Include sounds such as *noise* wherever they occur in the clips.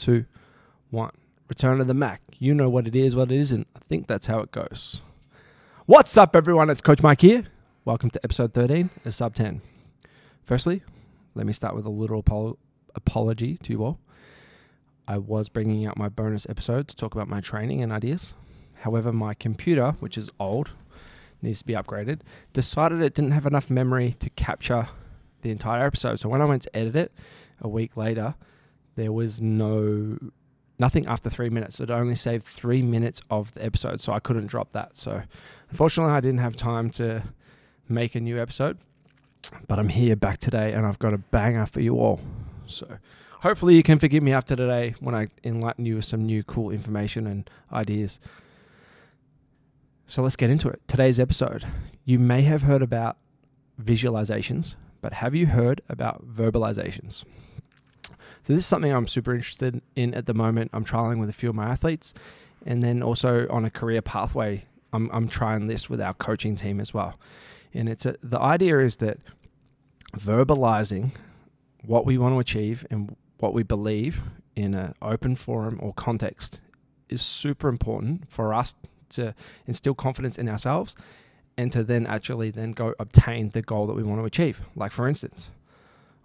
two, one. Return to the Mac. You know what it is, what it isn't. I think that's how it goes. What's up, everyone? It's Coach Mike here. Welcome to episode 13 of Sub 10. Firstly, let me start with a little apolo- apology to you all. I was bringing out my bonus episode to talk about my training and ideas. However, my computer, which is old, needs to be upgraded, decided it didn't have enough memory to capture the entire episode. So when I went to edit it a week later, there was no nothing after three minutes. It only saved three minutes of the episode, so I couldn't drop that. So unfortunately, I didn't have time to make a new episode. But I'm here back today, and I've got a banger for you all. So hopefully, you can forgive me after today when I enlighten you with some new cool information and ideas. So let's get into it. Today's episode. You may have heard about visualizations, but have you heard about verbalizations? So this is something I'm super interested in at the moment. I'm trialing with a few of my athletes, and then also on a career pathway, I'm I'm trying this with our coaching team as well. And it's a, the idea is that verbalizing what we want to achieve and what we believe in an open forum or context is super important for us to instill confidence in ourselves and to then actually then go obtain the goal that we want to achieve. Like for instance,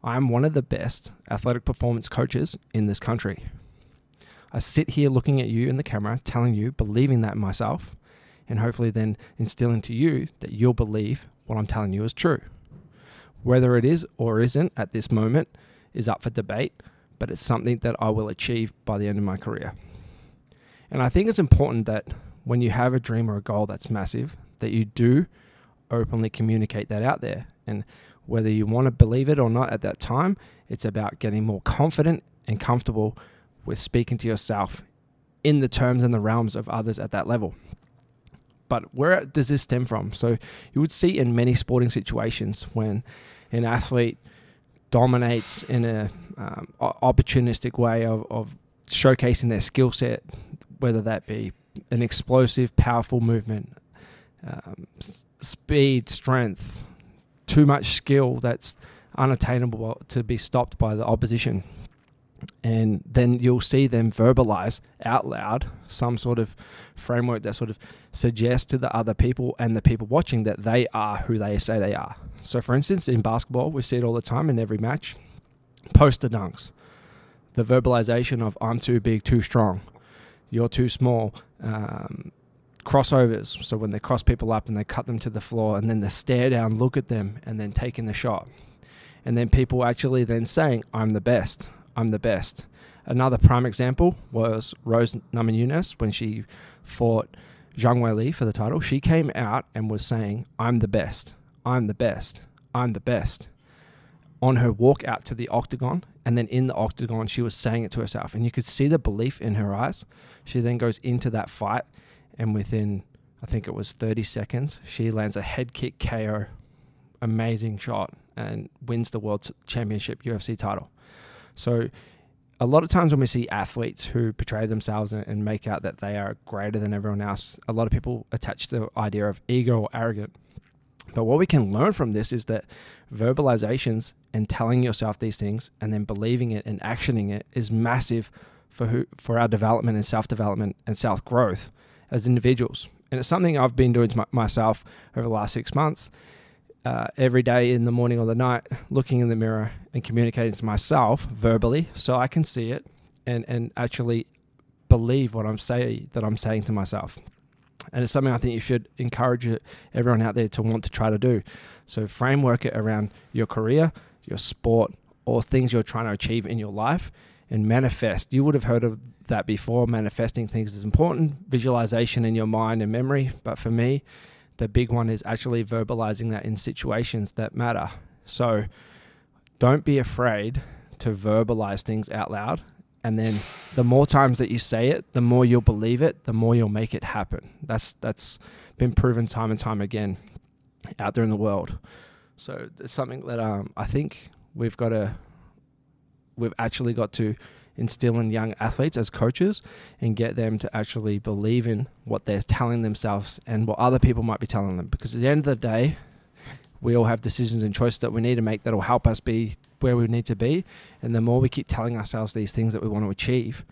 I'm one of the best athletic performance coaches in this country. I sit here looking at you in the camera, telling you, believing that myself, and hopefully then instilling to you that you'll believe what I'm telling you is true. Whether it is or isn't at this moment is up for debate, but it's something that I will achieve by the end of my career. And I think it's important that when you have a dream or a goal that's massive, that you do openly communicate that out there. And whether you want to believe it or not at that time, it's about getting more confident and comfortable with speaking to yourself in the terms and the realms of others at that level. But where does this stem from? So you would see in many sporting situations when an athlete dominates in a um, opportunistic way of, of showcasing their skill set, whether that be an explosive, powerful movement, um, speed, strength, too much skill that's unattainable to be stopped by the opposition. And then you'll see them verbalize out loud some sort of framework that sort of suggests to the other people and the people watching that they are who they say they are. So, for instance, in basketball, we see it all the time in every match poster dunks, the verbalization of I'm too big, too strong, you're too small. Um, crossovers, so when they cross people up and they cut them to the floor, and then the stare down, look at them, and then taking the shot. And then people actually then saying, I'm the best, I'm the best. Another prime example was Rose Namajunas when she fought Zhang Weili for the title. She came out and was saying, I'm the best, I'm the best, I'm the best. On her walk out to the octagon, and then in the octagon, she was saying it to herself, and you could see the belief in her eyes. She then goes into that fight and within I think it was 30 seconds, she lands a head kick KO, amazing shot, and wins the world championship UFC title. So, a lot of times when we see athletes who portray themselves and, make out that they are greater than everyone else, a lot of people attach the idea of ego or arrogant. But what we can learn from this is that verbalizations and telling yourself these things and then believing it and actioning it is massive for who, for our development and self development and self growth as individuals. And it's something I've been doing to myself over the last six months. Uh, every day in the morning or the night, looking in the mirror and communicating to myself verbally, so I can see it and and actually believe what I'm saying that I'm saying to myself. And it's something I think you should encourage everyone out there to want to try to do. So framework it around your career, your sport, or things you're trying to achieve in your life, and manifest. You would have heard of that before. Manifesting things is important, visualization in your mind and memory. But for me, the big one is actually verbalizing that in situations that matter. So don't be afraid to verbalize things out loud. And then the more times that you say it, the more you'll believe it, the more you'll make it happen. That's that's been proven time and time again out there in the world. So it's something that um, I think we've got to we've actually got to instill in young athletes as coaches and get them to actually believe in what they're telling themselves and what other people might be telling them. Because at the end of the day, we all have decisions and choices that we need to make that'll help us be where we need to be. And the more we keep telling ourselves these things that we want to achieve,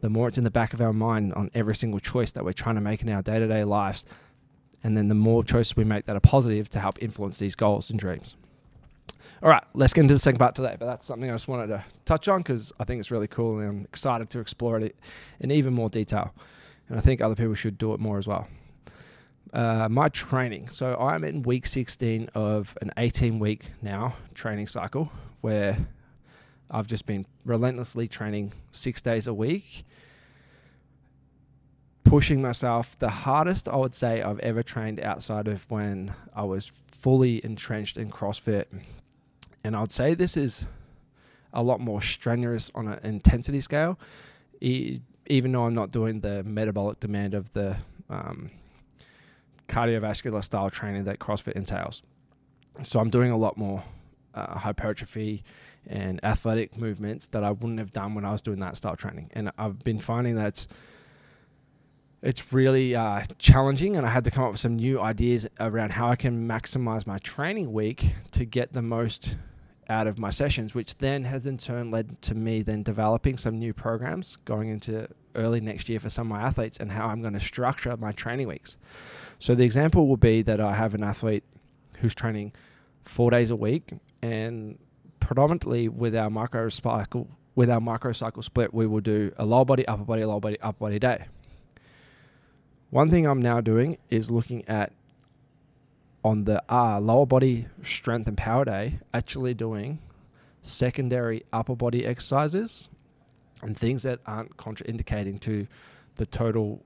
the more it's in the back of our mind on every single choice that we're trying to make in our day to day lives. And then the more choices we make that are positive to help influence these goals and dreams. All right, let's get into the second part today. But that's something I just wanted to touch on because I think it's really cool and I'm excited to explore it in even more detail. And I think other people should do it more as well. Uh, my training. So I'm in week 16 of an 18 week now training cycle where I've just been relentlessly training six days a week, pushing myself the hardest I would say I've ever trained outside of when I was fully entrenched in CrossFit and I'd say this is a lot more strenuous on an intensity scale, even though I'm not doing the metabolic demand of the um, cardiovascular style training that CrossFit entails. So I'm doing a lot more uh, hypertrophy and athletic movements that I wouldn't have done when I was doing that style training. And I've been finding that it's, it's really uh, challenging, and I had to come up with some new ideas around how I can maximize my training week to get the most out of my sessions, which then has in turn led to me then developing some new programs going into early next year for some of my athletes and how I'm going to structure my training weeks. So the example will be that I have an athlete who's training four days a week and predominantly with our micro cycle with our micro cycle split we will do a lower body upper body lower body upper body day one thing i'm now doing is looking at on the uh, lower body strength and power day, actually doing secondary upper body exercises and things that aren't contraindicating to the total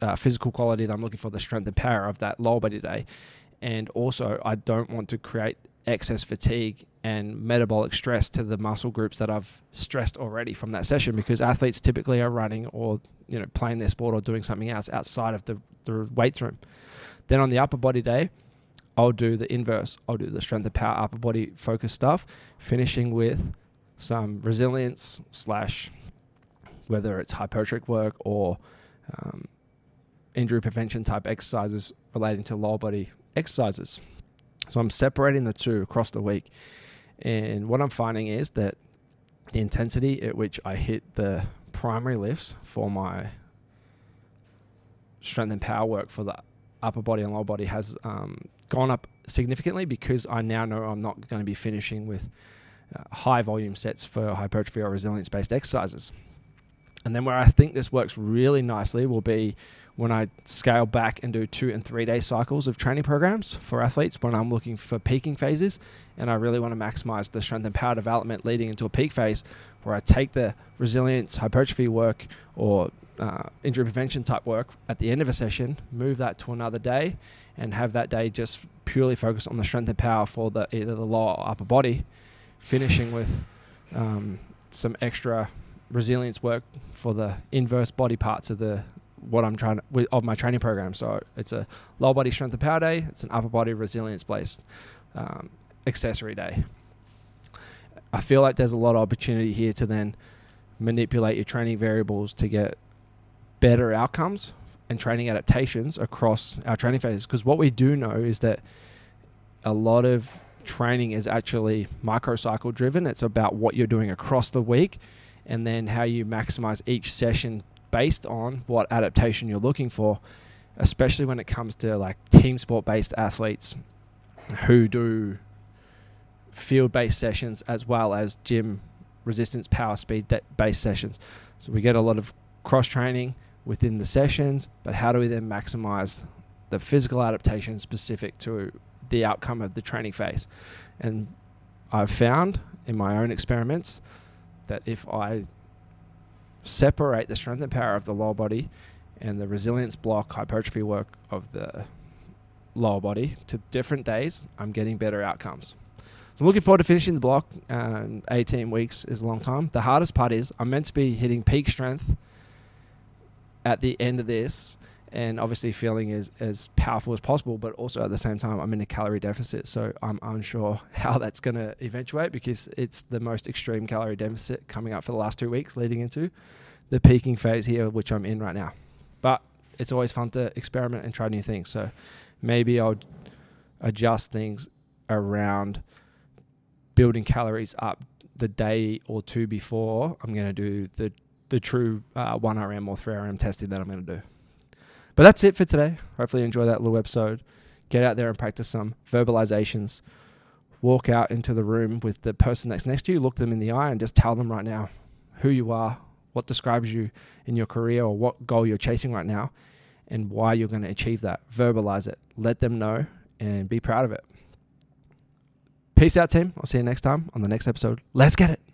uh, physical quality that I'm looking for, the strength and power of that lower body day. And also, I don't want to create excess fatigue and metabolic stress to the muscle groups that I've stressed already from that session because athletes typically are running or you know playing their sport or doing something else outside of the, the weights room. Then on the upper body day, I'll do the inverse. I'll do the strength and power upper body focus stuff, finishing with some resilience slash whether it's hypertrophic work or um, injury prevention type exercises relating to lower body exercises. So I'm separating the two across the week. And what I'm finding is that the intensity at which I hit the primary lifts for my strength and power work for the upper body and lower body has um, gone up significantly because I now know I'm not going to be finishing with uh, high volume sets for hypertrophy or resilience based exercises. And then where I think this works really nicely will be when I scale back and do two and three day cycles of training programs for athletes when I'm looking for peaking phases and I really want to maximize the strength and power development leading into a peak phase where I take the resilience hypertrophy work or uh, injury prevention type work at the end of a session, move that to another day, and have that day just purely focus on the strength and power for the either the lower or upper body, finishing with um, some extra resilience work for the inverse body parts of the what I'm trying to, of my training program. So it's a lower body strength and power day. It's an upper body resilience based um, accessory day. I feel like there's a lot of opportunity here to then manipulate your training variables to get better outcomes and training adaptations across our training phases. Because what we do know is that a lot of training is actually microcycle driven. It's about what you're doing across the week and then how you maximize each session based on what adaptation you're looking for, especially when it comes to like team sport based athletes who do field based sessions as well as gym resistance power speed based sessions. So we get a lot of cross training within the sessions, but how do we then maximize the physical adaptation specific to the outcome of the training phase? And I've found in my own experiments that if I separate the strength and power of the lower body and the resilience block hypertrophy work of the lower body to different days, I'm getting better outcomes. I'm looking forward to finishing the block. Um, 18 weeks is a long time. The hardest part is I'm meant to be hitting peak strength at the end of this and obviously feeling as, as powerful as possible, but also at the same time, I'm in a calorie deficit. So I'm unsure *laughs* how that's going to eventuate because it's the most extreme calorie deficit coming up for the last two weeks leading into the peaking phase here, which I'm in right now. But it's always fun to experiment and try new things. So maybe I'll adjust things around building calories up the day or two before I'm going to do the the true uh, 1RM or 3RM testing that I'm going to do. But that's it for today. Hopefully, you enjoy that little episode. Get out there and practice some verbalizations. Walk out into the room with the person that's next to you, look them in the eye, and just tell them right now who you are, what describes you in your career, or what goal you're chasing right now, and why you're going to achieve that. Verbalize it. Let them know and be proud of it. Peace out, team. I'll see you next time on the next episode. Let's get it.